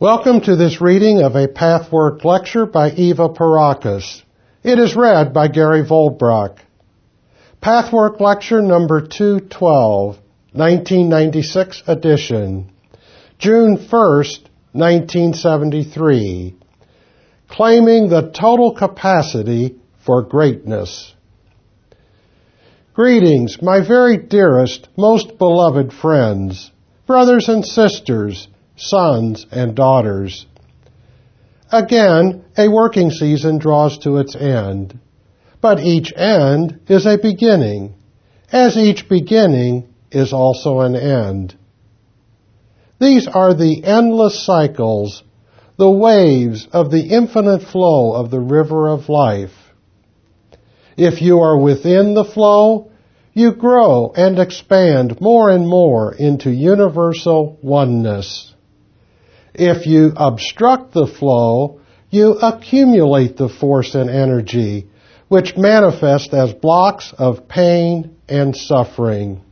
Welcome to this reading of a Pathwork lecture by Eva Pierrakos. It is read by Gary Vollbracht. Pathwork lecture number 212, 1996 edition, June 1st, 1973. Claiming the total capacity for greatness. Greetings, my very dearest, most beloved friends, brothers and sisters, sons and daughters. Again, a working season draws to its end. But each end is a beginning, as each beginning is also an end. These are the endless cycles, the waves of the infinite flow of the river of life. If you are within the flow, you grow and expand more and more into universal oneness. If you obstruct the flow, you accumulate the force and energy, which manifest as blocks of pain and suffering.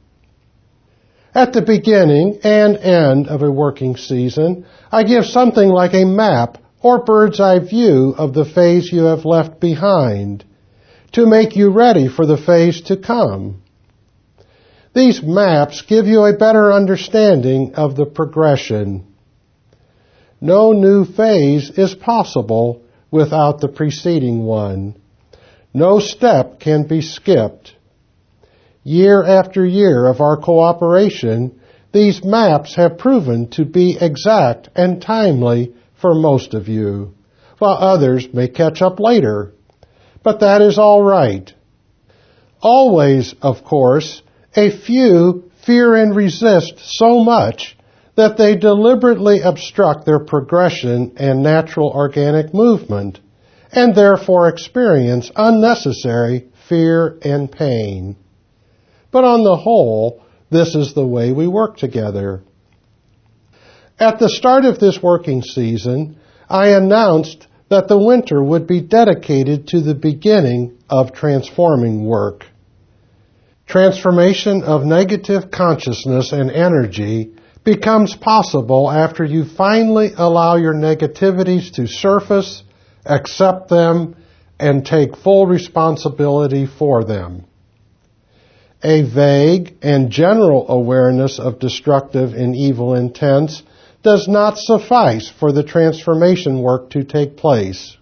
At the beginning and end of a working season, I give something like a map or bird's eye view of the phase you have left behind to make you ready for the phase to come. These maps give you a better understanding of the progression. No new phase is possible without the preceding one. No step can be skipped. Year after year of our cooperation, these maps have proven to be exact and timely for most of you, while others may catch up later. But that is all right. Always, of course, a few fear and resist so much that they deliberately obstruct their progression and natural organic movement, and therefore experience unnecessary fear and pain. But on the whole, this is the way we work together. At the start of this working season, I announced that the winter would be dedicated to the beginning of transforming work. Transformation of negative consciousness and energy becomes possible after you finally allow your negativities to surface, accept them, and take full responsibility for them. A vague and general awareness of destructive and evil intents does not suffice for the transformation work to take place.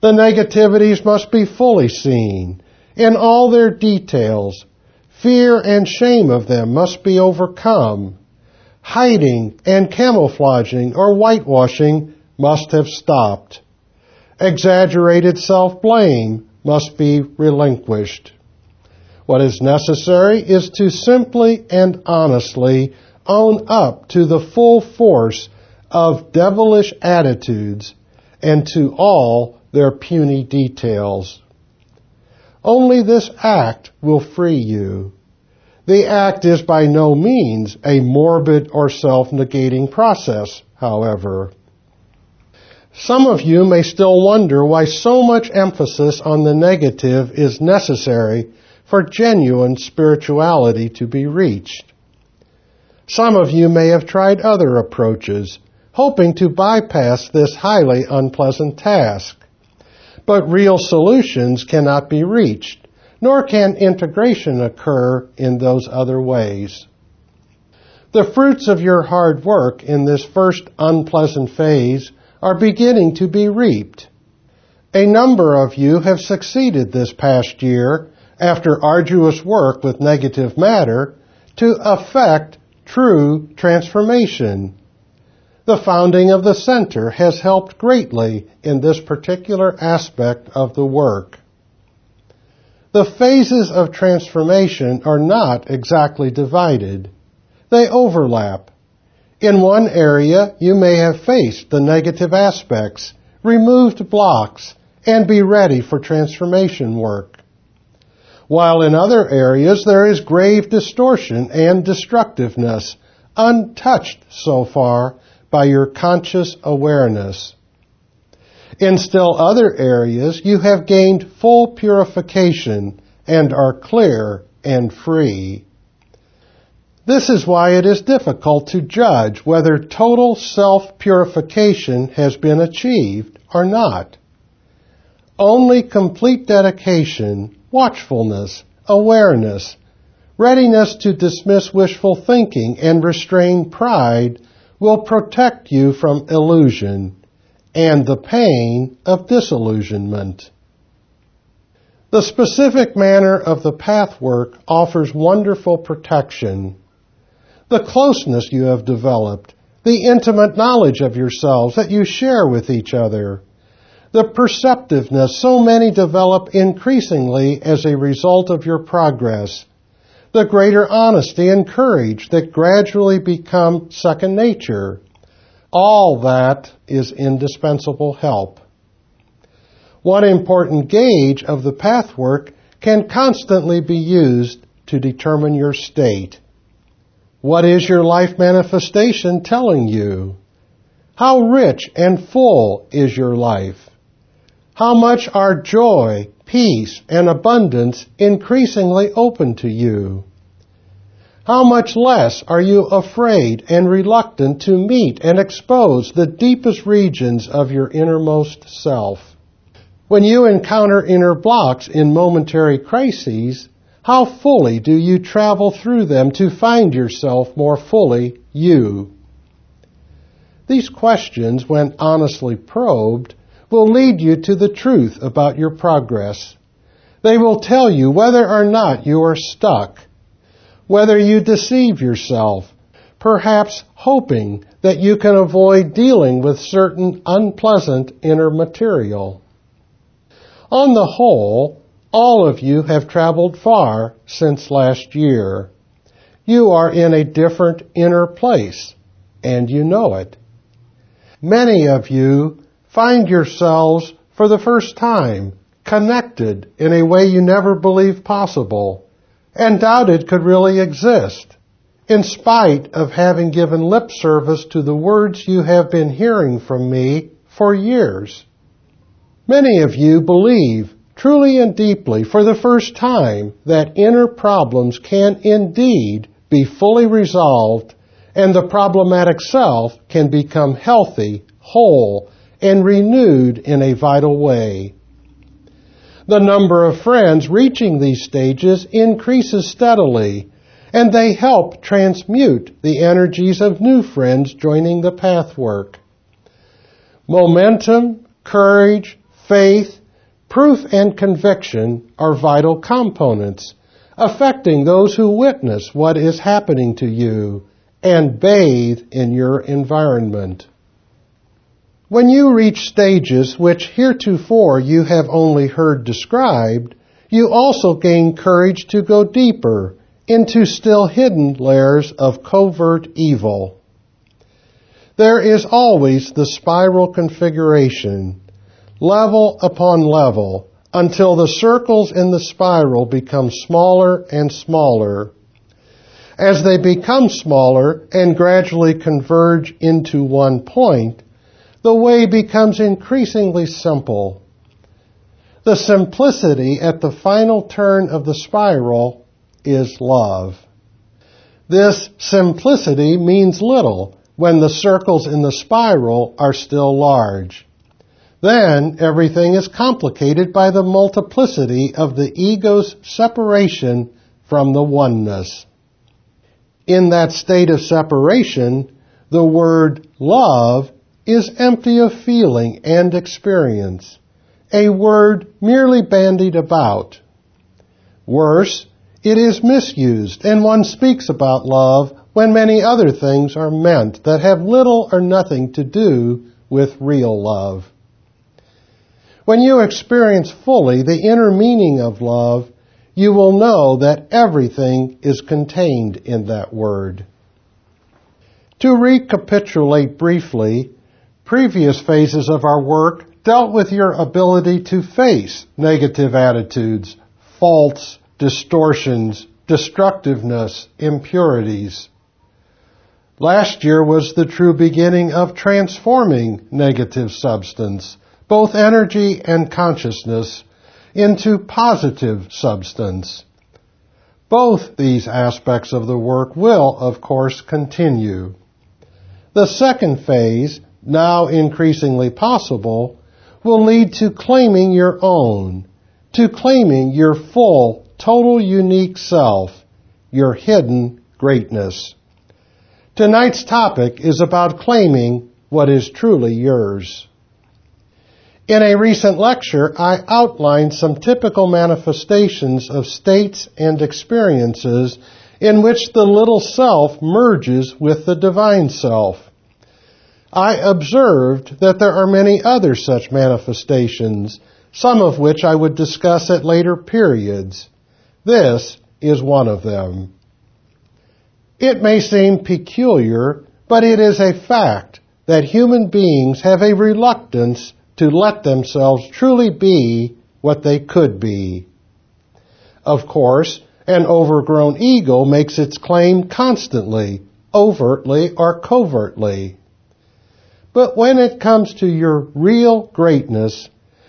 The negativities must be fully seen in all their details. Fear and shame of them must be overcome hiding and camouflaging or whitewashing must have stopped. Exaggerated self-blame must be relinquished. What is necessary is to simply and honestly own up to the full force of devilish attitudes and to all their puny details. Only this act will free you. The act is by no means a morbid or self-negating process, however. Some of you may still wonder why so much emphasis on the negative is necessary for genuine spirituality to be reached. Some of you may have tried other approaches, hoping to bypass this highly unpleasant task. But real solutions cannot be reached nor can integration occur in those other ways. The fruits of your hard work in this first unpleasant phase are beginning to be reaped. A number of you have succeeded this past year after arduous work with negative matter to effect true transformation. The founding of the center has helped greatly in this particular aspect of the work. The phases of transformation are not exactly divided. They overlap. In one area, you may have faced the negative aspects, removed blocks, and be ready for transformation work. While in other areas there is grave distortion and destructiveness, untouched so far by your conscious awareness. In still other areas, you have gained full purification and are clear and free. This is why it is difficult to judge whether total self-purification has been achieved or not. Only complete dedication, watchfulness, awareness, readiness to dismiss wishful thinking and restrain pride will protect you from illusion and the pain of disillusionment. The specific manner of the path work offers wonderful protection. The closeness you have developed, the intimate knowledge of yourselves that you share with each other, the perceptiveness so many develop increasingly as a result of your progress, the greater honesty and courage that gradually become second nature, all that is indispensable help. One important gauge of the pathwork can constantly be used to determine your state. What is your life manifestation telling you? How rich and full is your life? How much are joy, peace, and abundance increasingly open to you? How much less are you afraid and reluctant to meet and expose the deepest regions of your innermost self? When you encounter inner blocks in momentary crises, how fully do you travel through them to find yourself more fully you? These questions, when honestly probed, will lead you to the truth about your progress. They will tell you whether or not you are stuck whether you deceive yourself, perhaps hoping that you can avoid dealing with certain unpleasant inner material. On the whole, all of you have traveled far since last year. You are in a different inner place, and you know it. Many of you find yourselves for the first time connected in a way you never believed possible and doubted could really exist, in spite of having given lip service to the words you have been hearing from me for years. Many of you believe truly and deeply for the first time that inner problems can indeed be fully resolved and the problematic self can become healthy, whole, and renewed in a vital way. The number of friends reaching these stages increases steadily, and they help transmute the energies of new friends joining the pathwork. Momentum, courage, faith, proof, and conviction are vital components affecting those who witness what is happening to you and bathe in your environment. When you reach stages which heretofore you have only heard described, you also gain courage to go deeper into still hidden layers of covert evil. There is always the spiral configuration, level upon level, until the circles in the spiral become smaller and smaller. As they become smaller and gradually converge into one point, the way becomes increasingly simple. The simplicity at the final turn of the spiral is love. This simplicity means little when the circles in the spiral are still large. Then everything is complicated by the multiplicity of the ego's separation from the oneness. In that state of separation, the word love is empty of feeling and experience, a word merely bandied about. Worse, it is misused and one speaks about love when many other things are meant that have little or nothing to do with real love. When you experience fully the inner meaning of love, you will know that everything is contained in that word. To recapitulate briefly, Previous phases of our work dealt with your ability to face negative attitudes, faults, distortions, destructiveness, impurities. Last year was the true beginning of transforming negative substance, both energy and consciousness, into positive substance. Both these aspects of the work will, of course, continue. The second phase, now increasingly possible, will lead to claiming your own, to claiming your full, total unique self, your hidden greatness. Tonight's topic is about claiming what is truly yours. In a recent lecture, I outlined some typical manifestations of states and experiences in which the little self merges with the divine self. I observed that there are many other such manifestations, some of which I would discuss at later periods. This is one of them. It may seem peculiar, but it is a fact that human beings have a reluctance to let themselves truly be what they could be. Of course, an overgrown ego makes its claim constantly, overtly or covertly. But when it comes to your real greatness,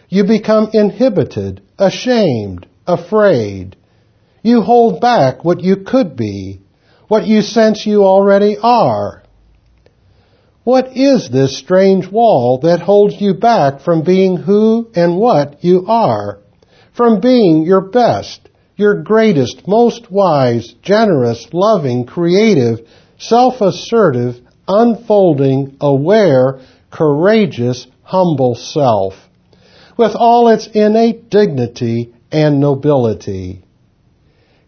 you become inhibited, ashamed, afraid. You hold back what you could be what you sense you already are. What is this strange wall that holds you back from being who and what you are? From being your best, your greatest, most wise, generous, loving, creative, self-assertive, unfolding, aware, courageous, humble self, with all its innate dignity and nobility.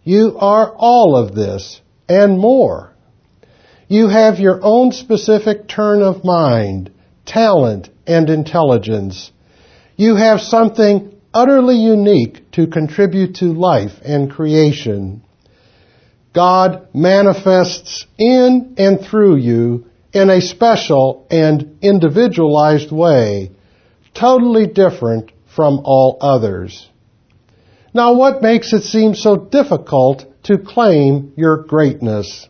You are all of this and more. You have your own specific turn of mind, talent, and intelligence. You have something utterly unique to contribute to life and creation. God manifests in and through you in a special and individualized way, totally different from all others. Now what makes it seem so difficult to claim your greatness.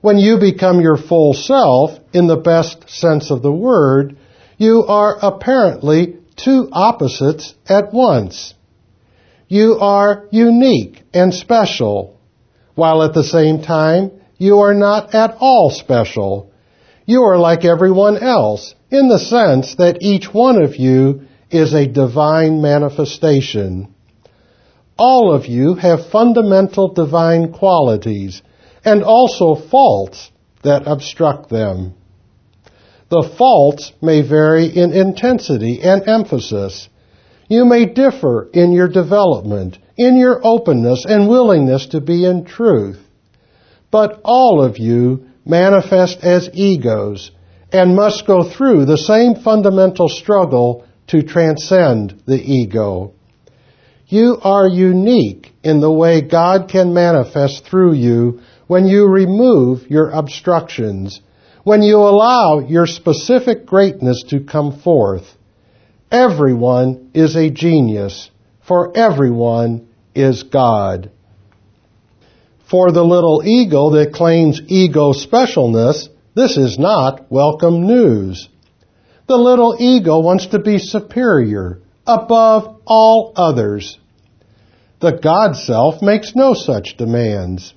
When you become your full self, in the best sense of the word, you are apparently two opposites at once. You are unique and special, while at the same time, you are not at all special. You are like everyone else, in the sense that each one of you is a divine manifestation all of you have fundamental divine qualities and also faults that obstruct them. The faults may vary in intensity and emphasis. You may differ in your development, in your openness and willingness to be in truth. But all of you manifest as egos and must go through the same fundamental struggle to transcend the ego. You are unique in the way God can manifest through you when you remove your obstructions, when you allow your specific greatness to come forth. Everyone is a genius, for everyone is God. For the little ego that claims ego specialness, this is not welcome news. The little ego wants to be superior, above all others. The God self makes no such demands.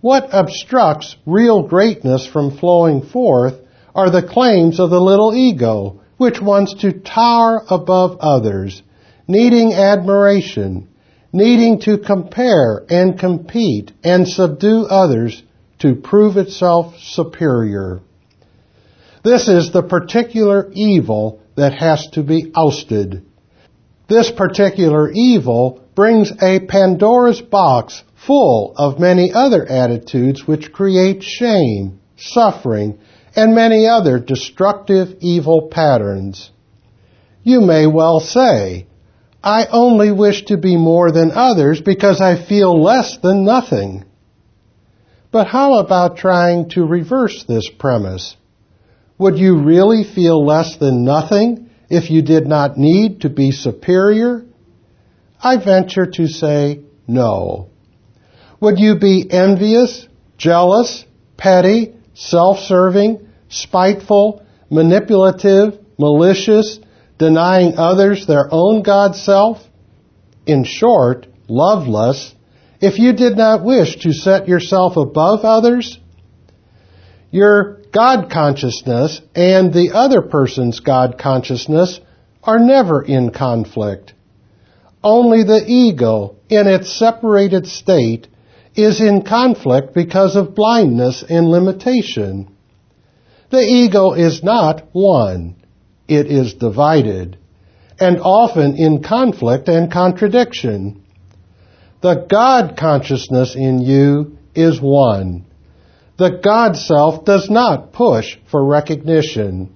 What obstructs real greatness from flowing forth are the claims of the little ego, which wants to tower above others, needing admiration, needing to compare and compete and subdue others to prove itself superior. This is the particular evil that has to be ousted. This particular evil brings a Pandora's box full of many other attitudes which create shame, suffering, and many other destructive evil patterns. You may well say, I only wish to be more than others because I feel less than nothing. But how about trying to reverse this premise? Would you really feel less than nothing if you did not need to be superior? I venture to say no. Would you be envious, jealous, petty, self-serving, spiteful, manipulative, malicious, denying others their own God self? In short, loveless, if you did not wish to set yourself above others? Your God consciousness and the other person's God consciousness are never in conflict. Only the ego, in its separated state, is in conflict because of blindness and limitation. The ego is not one. It is divided, and often in conflict and contradiction. The God consciousness in you is one. The God self does not push for recognition.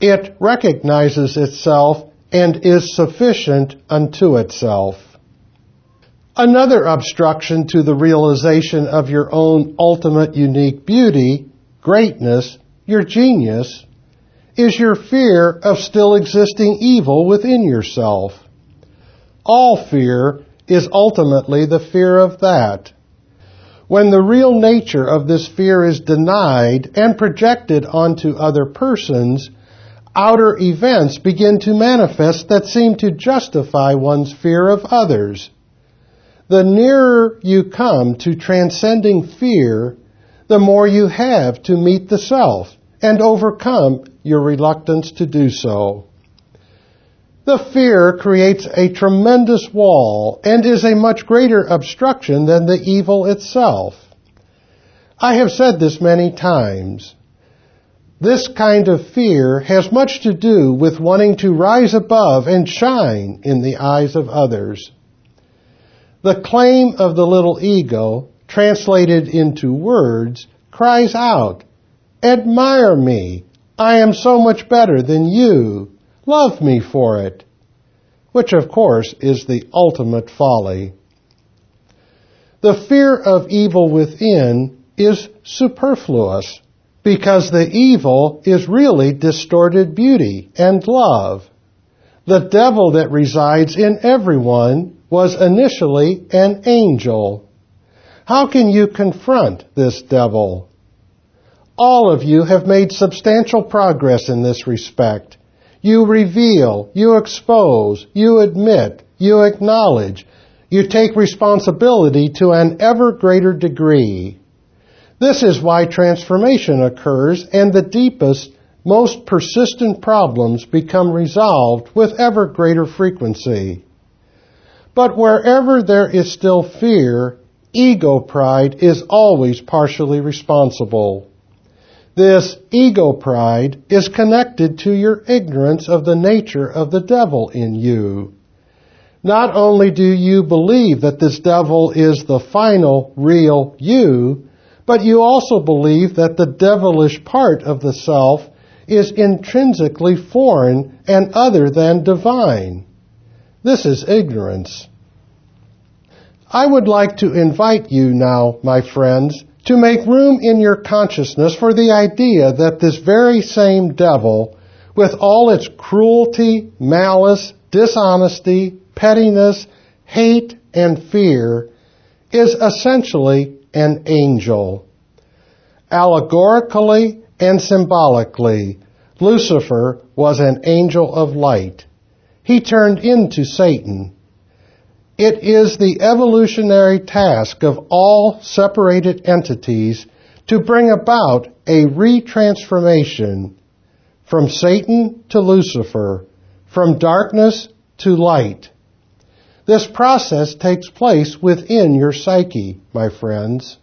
It recognizes itself and is sufficient unto itself. Another obstruction to the realization of your own ultimate unique beauty, greatness, your genius, is your fear of still existing evil within yourself. All fear is ultimately the fear of that. When the real nature of this fear is denied and projected onto other persons, outer events begin to manifest that seem to justify one's fear of others. The nearer you come to transcending fear, the more you have to meet the self and overcome your reluctance to do so. The fear creates a tremendous wall and is a much greater obstruction than the evil itself. I have said this many times. This kind of fear has much to do with wanting to rise above and shine in the eyes of others. The claim of the little ego, translated into words, cries out, Admire me. I am so much better than you. Love me for it. Which, of course, is the ultimate folly. The fear of evil within is superfluous because the evil is really distorted beauty and love. The devil that resides in everyone was initially an angel. How can you confront this devil? All of you have made substantial progress in this respect. You reveal, you expose, you admit, you acknowledge, you take responsibility to an ever greater degree. This is why transformation occurs and the deepest, most persistent problems become resolved with ever greater frequency. But wherever there is still fear, ego pride is always partially responsible. This ego pride is connected to your ignorance of the nature of the devil in you. Not only do you believe that this devil is the final, real you, but you also believe that the devilish part of the self is intrinsically foreign and other than divine. This is ignorance. I would like to invite you now, my friends, to make room in your consciousness for the idea that this very same devil, with all its cruelty, malice, dishonesty, pettiness, hate, and fear, is essentially an angel. Allegorically and symbolically, Lucifer was an angel of light. He turned into Satan. It is the evolutionary task of all separated entities to bring about a retransformation from Satan to Lucifer, from darkness to light. This process takes place within your psyche, my friends.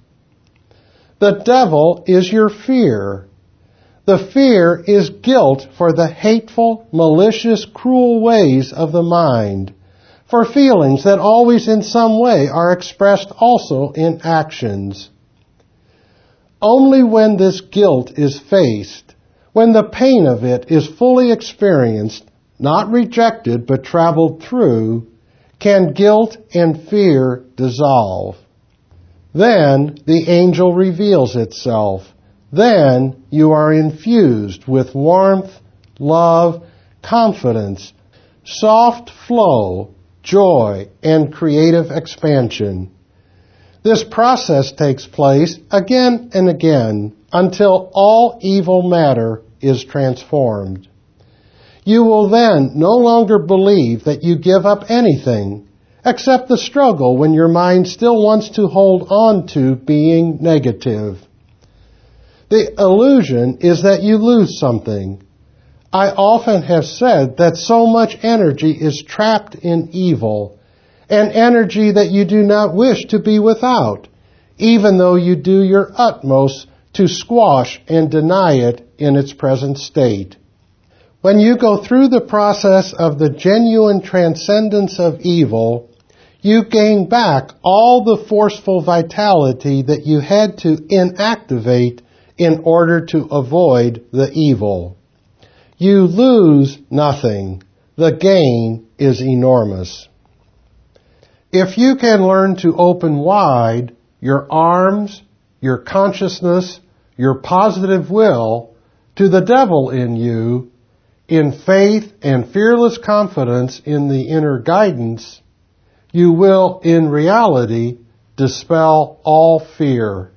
The devil is your fear. The fear is guilt for the hateful, malicious, cruel ways of the mind, for feelings that always in some way are expressed also in actions. Only when this guilt is faced, when the pain of it is fully experienced, not rejected but traveled through, can guilt and fear dissolve. Then the angel reveals itself. Then you are infused with warmth, love, confidence, soft flow, joy, and creative expansion. This process takes place again and again until all evil matter is transformed. You will then no longer believe that you give up anything, except the struggle when your mind still wants to hold on to being negative. The illusion is that you lose something. I often have said that so much energy is trapped in evil, an energy that you do not wish to be without, even though you do your utmost to squash and deny it in its present state. When you go through the process of the genuine transcendence of evil, you gain back all the forceful vitality that you had to inactivate in order to avoid the evil. You lose nothing. The gain is enormous. If you can learn to open wide your arms, your consciousness, your positive will to the devil in you, in faith and fearless confidence in the inner guidance, you will in reality dispel all fear.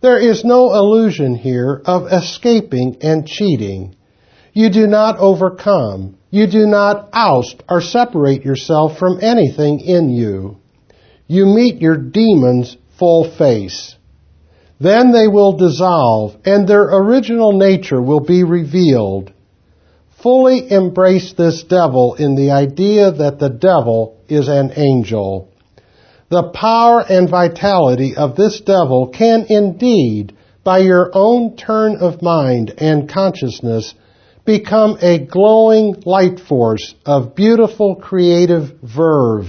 There is no illusion here of escaping and cheating. You do not overcome. You do not oust or separate yourself from anything in you. You meet your demons full face. Then they will dissolve and their original nature will be revealed. Fully embrace this devil in the idea that the devil is an angel. The power and vitality of this devil can indeed, by your own turn of mind and consciousness, become a glowing light force of beautiful creative verve,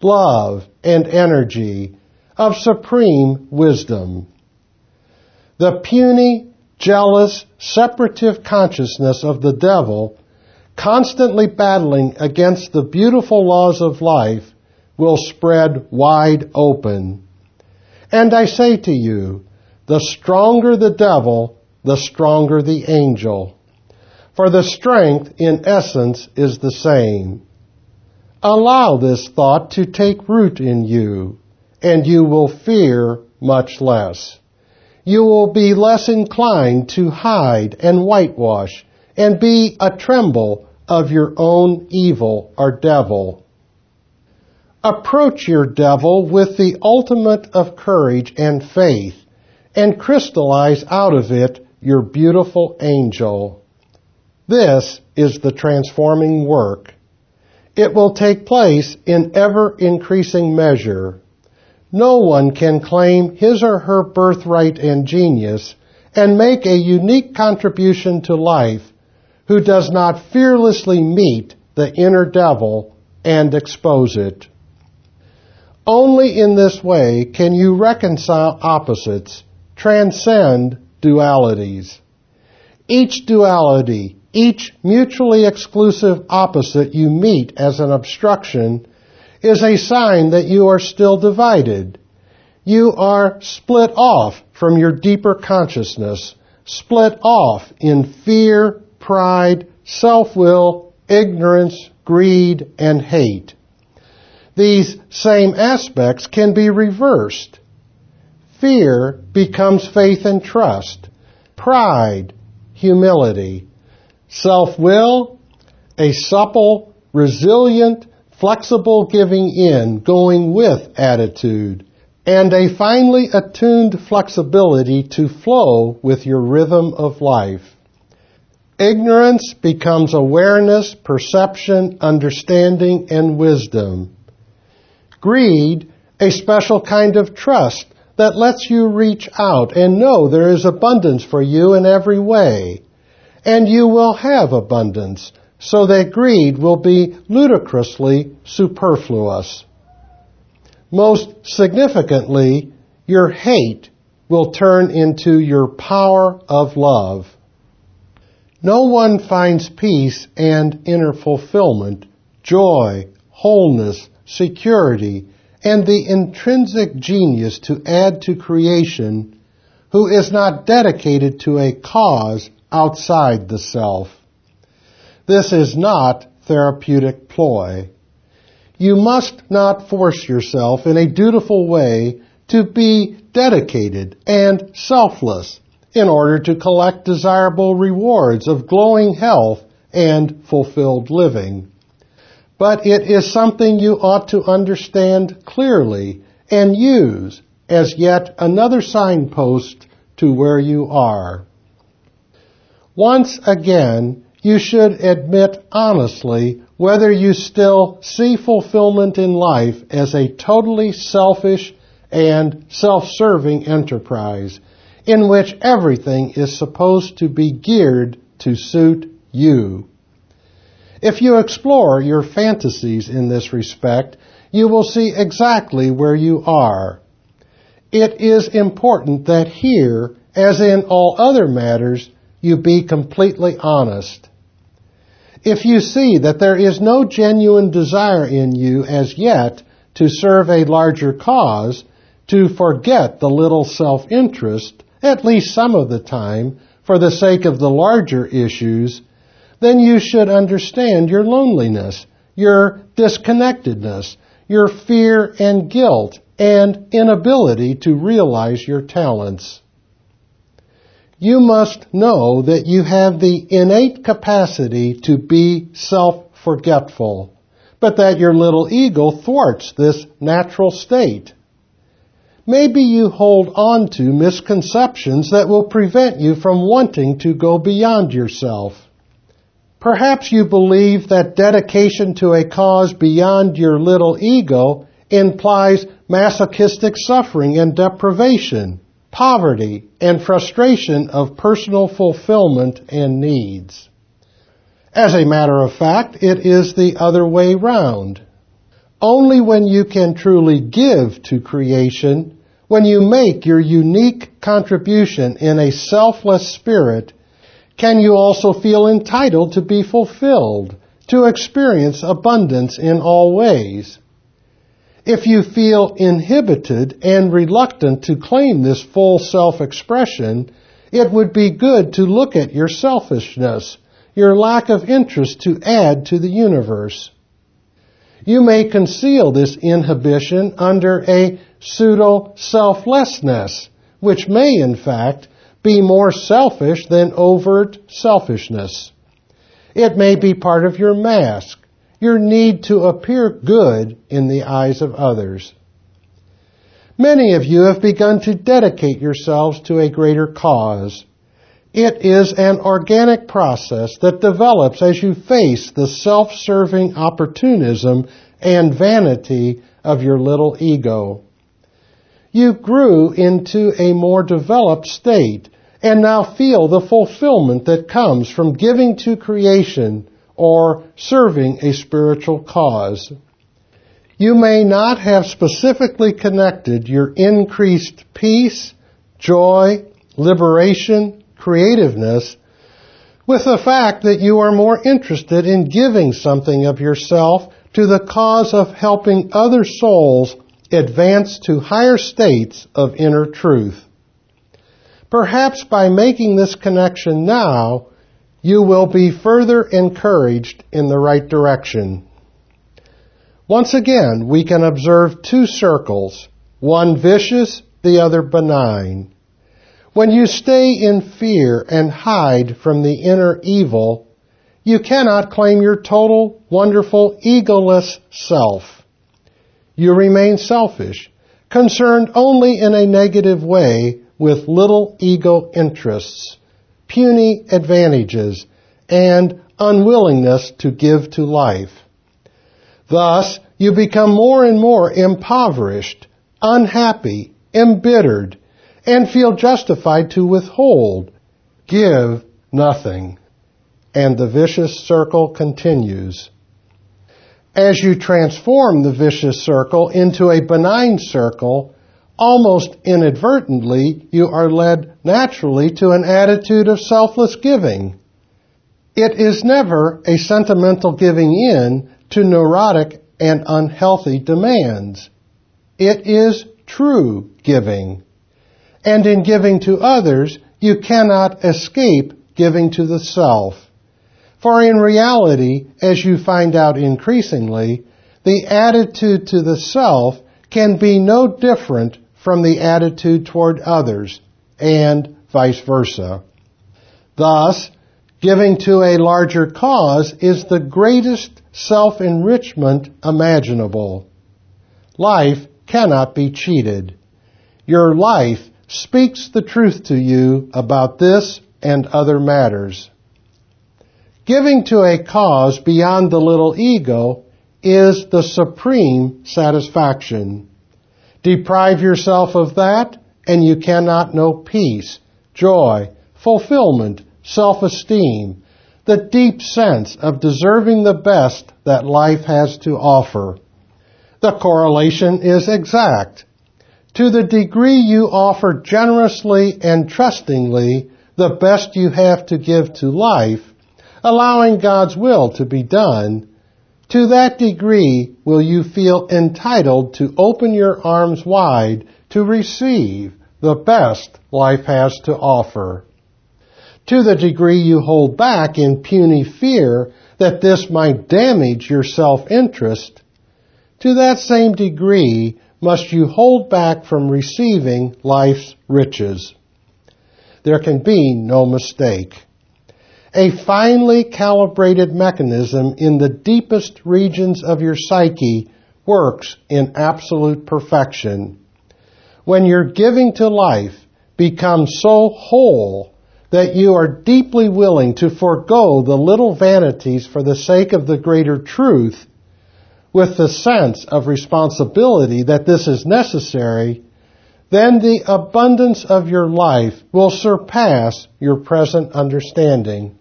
love, and energy, of supreme wisdom. The puny, jealous, separative consciousness of the devil, constantly battling against the beautiful laws of life, will spread wide open. And I say to you, the stronger the devil, the stronger the angel. For the strength in essence is the same. Allow this thought to take root in you, and you will fear much less. You will be less inclined to hide and whitewash and be a tremble of your own evil or devil. Approach your devil with the ultimate of courage and faith and crystallize out of it your beautiful angel. This is the transforming work. It will take place in ever increasing measure. No one can claim his or her birthright and genius and make a unique contribution to life who does not fearlessly meet the inner devil and expose it. Only in this way can you reconcile opposites, transcend dualities. Each duality, each mutually exclusive opposite you meet as an obstruction is a sign that you are still divided. You are split off from your deeper consciousness, split off in fear, pride, self-will, ignorance, greed, and hate these same aspects can be reversed. Fear becomes faith and trust. Pride, humility. Self-will, a supple, resilient, flexible giving in, going with attitude. And a finely attuned flexibility to flow with your rhythm of life. Ignorance becomes awareness, perception, understanding, and wisdom. Greed, a special kind of trust that lets you reach out and know there is abundance for you in every way. And you will have abundance, so that greed will be ludicrously superfluous. Most significantly, your hate will turn into your power of love. No one finds peace and inner fulfillment, joy, wholeness, security, and the intrinsic genius to add to creation who is not dedicated to a cause outside the self. This is not therapeutic ploy. You must not force yourself in a dutiful way to be dedicated and selfless in order to collect desirable rewards of glowing health and fulfilled living. but it is something you ought to understand clearly and use as yet another signpost to where you are. Once again, you should admit honestly whether you still see fulfillment in life as a totally selfish and self-serving enterprise in which everything is supposed to be geared to suit you. If you explore your fantasies in this respect, you will see exactly where you are. It is important that here, as in all other matters, you be completely honest. If you see that there is no genuine desire in you as yet to serve a larger cause, to forget the little self-interest, at least some of the time, for the sake of the larger issues, then you should understand your loneliness, your disconnectedness, your fear and guilt, and inability to realize your talents. You must know that you have the innate capacity to be self-forgetful, but that your little ego thwarts this natural state. Maybe you hold on to misconceptions that will prevent you from wanting to go beyond yourself. Perhaps you believe that dedication to a cause beyond your little ego implies masochistic suffering and deprivation, poverty, and frustration of personal fulfillment and needs. As a matter of fact, it is the other way round. Only when you can truly give to creation, when you make your unique contribution in a selfless spirit, can you also feel entitled to be fulfilled, to experience abundance in all ways. If you feel inhibited and reluctant to claim this full self-expression, it would be good to look at your selfishness, your lack of interest to add to the universe. You may conceal this inhibition under a pseudo-selflessness, which may in fact be more selfish than overt selfishness. It may be part of your mask, your need to appear good in the eyes of others. Many of you have begun to dedicate yourselves to a greater cause. It is an organic process that develops as you face the self-serving opportunism and vanity of your little ego. You grew into a more developed state and now feel the fulfillment that comes from giving to creation or serving a spiritual cause. You may not have specifically connected your increased peace, joy, liberation, creativeness with the fact that you are more interested in giving something of yourself to the cause of helping other souls advance to higher states of inner truth. Perhaps by making this connection now, you will be further encouraged in the right direction. Once again, we can observe two circles, one vicious, the other benign. When you stay in fear and hide from the inner evil, you cannot claim your total, wonderful, egoless self. You remain selfish, concerned only in a negative way with little ego interests, puny advantages, and unwillingness to give to life. Thus, you become more and more impoverished, unhappy, embittered, and feel justified to withhold, give nothing. And the vicious circle continues. As you transform the vicious circle into a benign circle, almost inadvertently, you are led naturally to an attitude of selfless giving. It is never a sentimental giving in to neurotic and unhealthy demands. It is true giving and in giving to others, you cannot escape giving to the self. For in reality, as you find out increasingly, the attitude to the self can be no different from the attitude toward others, and vice versa. Thus, Giving to a larger cause is the greatest self-enrichment imaginable. Life cannot be cheated. Your life speaks the truth to you about this and other matters. Giving to a cause beyond the little ego is the supreme satisfaction. Deprive yourself of that and you cannot know peace, joy, fulfillment, self-esteem, the deep sense of deserving the best that life has to offer. The correlation is exact. To the degree you offer generously and trustingly the best you have to give to life, allowing God's will to be done, to that degree will you feel entitled to open your arms wide to receive the best life has to offer. To the degree you hold back in puny fear that this might damage your self-interest, to that same degree must you hold back from receiving life's riches. There can be no mistake. A finely calibrated mechanism in the deepest regions of your psyche works in absolute perfection. When your giving to life becomes so whole that you are deeply willing to forego the little vanities for the sake of the greater truth, with the sense of responsibility that this is necessary, then the abundance of your life will surpass your present understanding.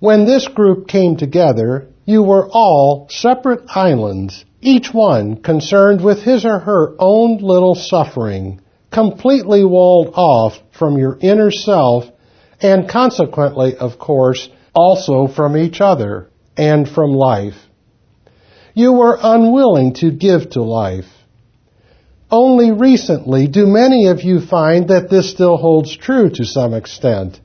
When this group came together, you were all separate islands, each one concerned with his or her own little suffering, completely walled off from your inner self, and consequently, of course, also from each other and from life. You were unwilling to give to life. Only recently do many of you find that this still holds true to some extent.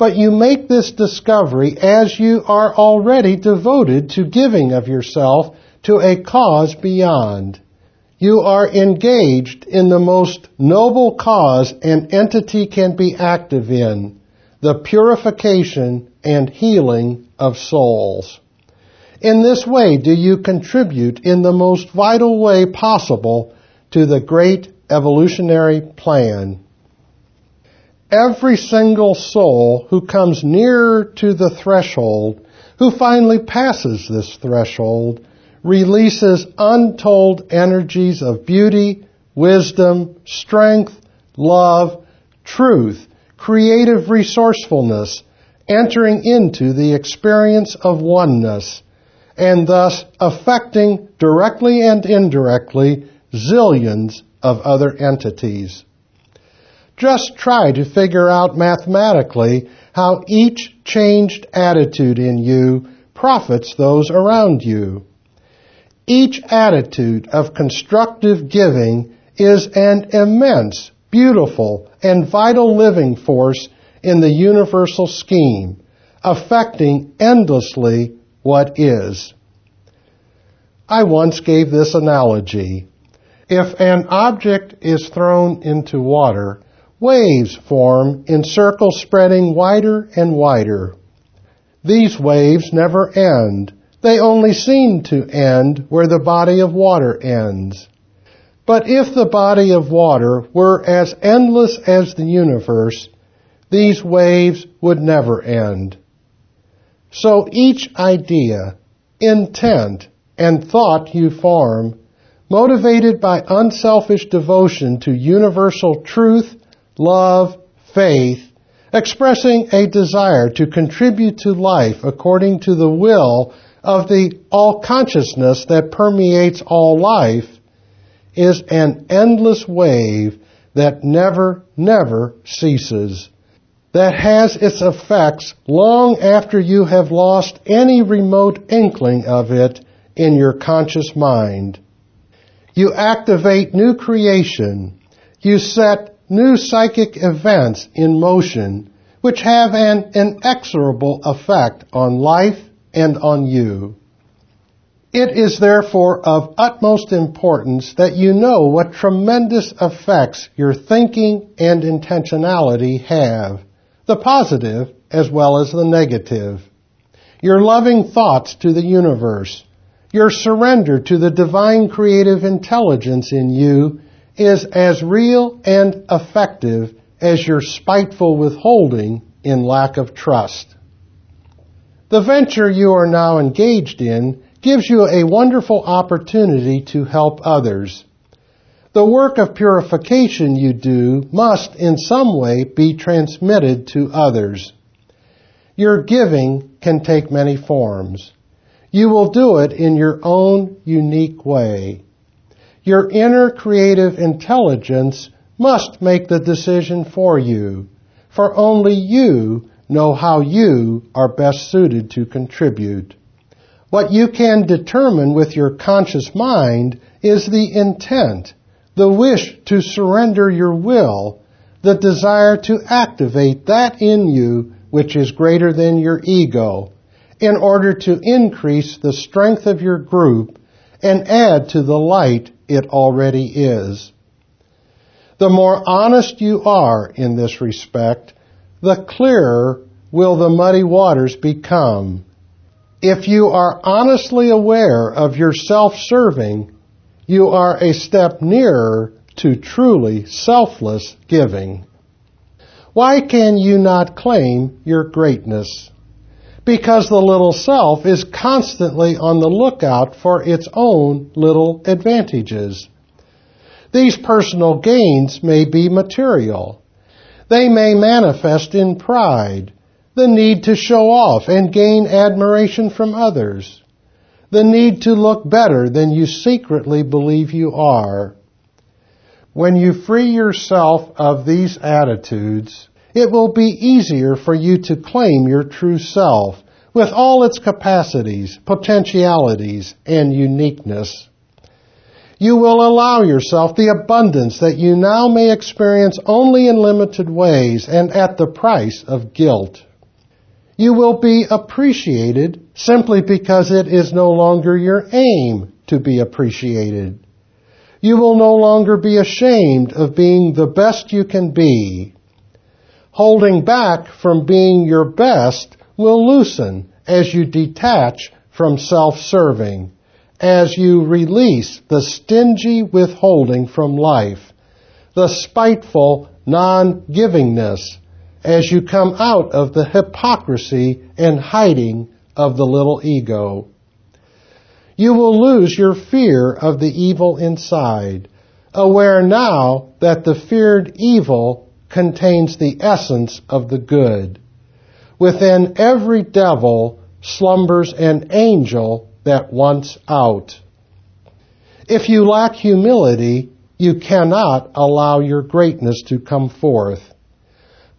But you make this discovery as you are already devoted to giving of yourself to a cause beyond. You are engaged in the most noble cause an entity can be active in, the purification and healing of souls. In this way do you contribute in the most vital way possible to the great evolutionary plan. Every single soul who comes near to the threshold, who finally passes this threshold, releases untold energies of beauty, wisdom, strength, love, truth, creative resourcefulness, entering into the experience of oneness, and thus affecting directly and indirectly zillions of other entities. Just try to figure out mathematically how each changed attitude in you profits those around you. Each attitude of constructive giving is an immense, beautiful, and vital living force in the universal scheme, affecting endlessly what is. I once gave this analogy. If an object is thrown into water, waves form in circles spreading wider and wider. These waves never end. They only seem to end where the body of water ends. But if the body of water were as endless as the universe, these waves would never end. So each idea, intent, and thought you form motivated by unselfish devotion to universal truth, love, faith, expressing a desire to contribute to life according to the will of the all consciousness that permeates all life, is an endless wave that never, never ceases, that has its effects long after you have lost any remote inkling of it in your conscious mind. You activate new creation. You set new psychic events in motion, which have an inexorable effect on life and on you. It is therefore of utmost importance that you know what tremendous effects your thinking and intentionality have, the positive as well as the negative. Your loving thoughts to the universe, your surrender to the divine creative intelligence in you is as real and effective as your spiteful withholding in lack of trust. The venture you are now engaged in gives you a wonderful opportunity to help others. The work of purification you do must in some way be transmitted to others. Your giving can take many forms. You will do it in your own unique way. Your inner creative intelligence must make the decision for you, for only you know how you are best suited to contribute. What you can determine with your conscious mind is the intent, the wish to surrender your will, the desire to activate that in you which is greater than your ego, in order to increase the strength of your group and add to the light it already is. The more honest you are in this respect, the clearer will the muddy waters become if you are honestly aware of your self-serving, you are a step nearer to truly selfless giving. Why can you not claim your greatness? Because the little self is constantly on the lookout for its own little advantages. These personal gains may be material. They may manifest in pride, the need to show off and gain admiration from others, the need to look better than you secretly believe you are. When you free yourself of these attitudes, it will be easier for you to claim your true self with all its capacities, potentialities, and uniqueness. You will allow yourself the abundance that you now may experience only in limited ways and at the price of guilt you will be appreciated simply because it is no longer your aim to be appreciated. You will no longer be ashamed of being the best you can be. Holding back from being your best will loosen as you detach from self-serving, as you release the stingy withholding from life, the spiteful non-givingness, as you come out of the hypocrisy and hiding of the little ego. You will lose your fear of the evil inside, aware now that the feared evil contains the essence of the good. Within every devil slumbers an angel that wants out. If you lack humility, you cannot allow your greatness to come forth.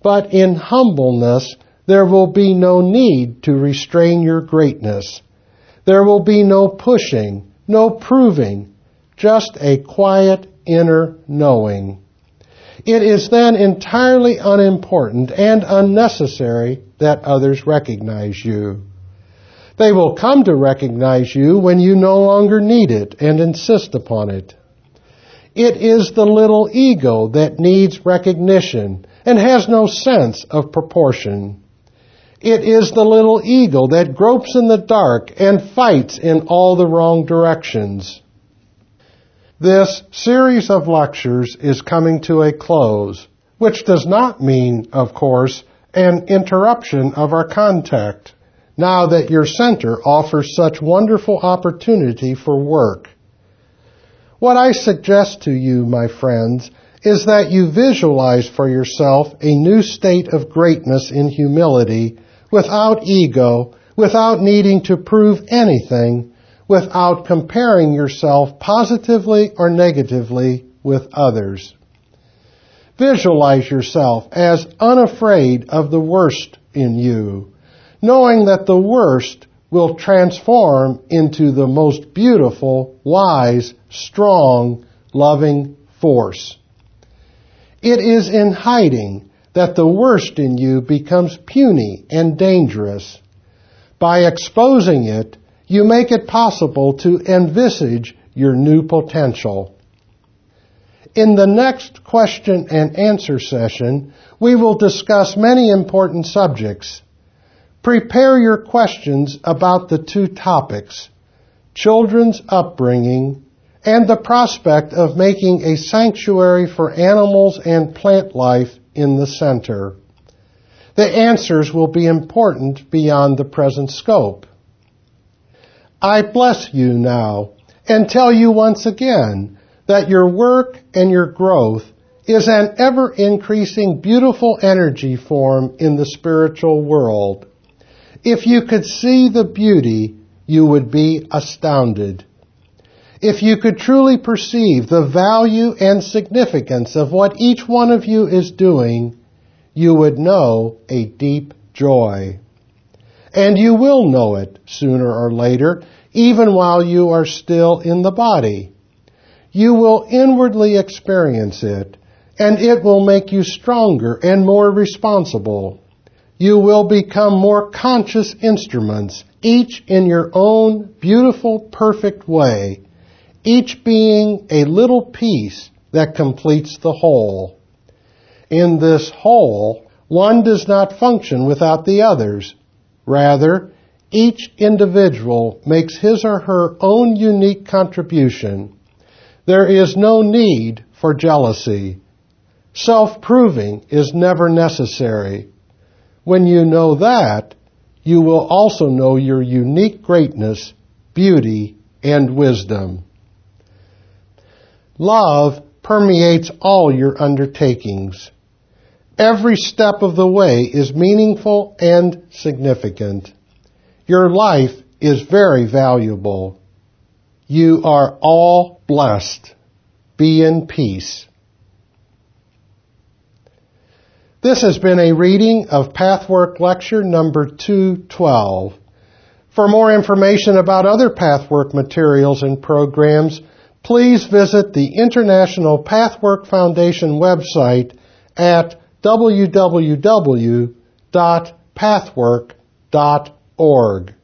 But in humbleness, there will be no need to restrain your greatness. There will be no pushing, no proving, just a quiet inner knowing. It is then entirely unimportant and unnecessary that others recognize you. They will come to recognize you when you no longer need it and insist upon it. It is the little ego that needs recognition and has no sense of proportion. It is the little ego that gropes in the dark and fights in all the wrong directions. This series of lectures is coming to a close, which does not mean, of course, an interruption of our contact, now that your center offers such wonderful opportunity for work. What I suggest to you, my friends, is that you visualize for yourself a new state of greatness in humility without ego, without needing to prove anything, without comparing yourself positively or negatively with others. Visualize yourself as unafraid of the worst in you, knowing that the worst will transform into the most beautiful, wise, strong, loving force. It is in hiding that the worst in you becomes puny and dangerous. By exposing it, you make it possible to envisage your new potential. In the next question and answer session, we will discuss many important subjects. Prepare your questions about the two topics, children's upbringing and the prospect of making a sanctuary for animals and plant life in the center. The answers will be important beyond the present scope. I bless you now and tell you once again that your work and your growth is an ever increasing beautiful energy form in the spiritual world. If you could see the beauty, you would be astounded. If you could truly perceive the value and significance of what each one of you is doing, you would know a deep joy. And you will know it sooner or later, even while you are still in the body. You will inwardly experience it, and it will make you stronger and more responsible. You will become more conscious instruments, each in your own beautiful, perfect way, each being a little piece that completes the whole. In this whole, one does not function without the others. Rather, each individual makes his or her own unique contribution. There is no need for jealousy. Self-proving is never necessary. When you know that, you will also know your unique greatness, beauty, and wisdom. Love permeates all your undertakings. Every step of the way is meaningful and significant. Your life is very valuable. You are all blessed. Be in peace. This has been a reading of Pathwork Lecture number 212. For more information about other Pathwork materials and programs, please visit the International Pathwork Foundation website at www.pathwork.org.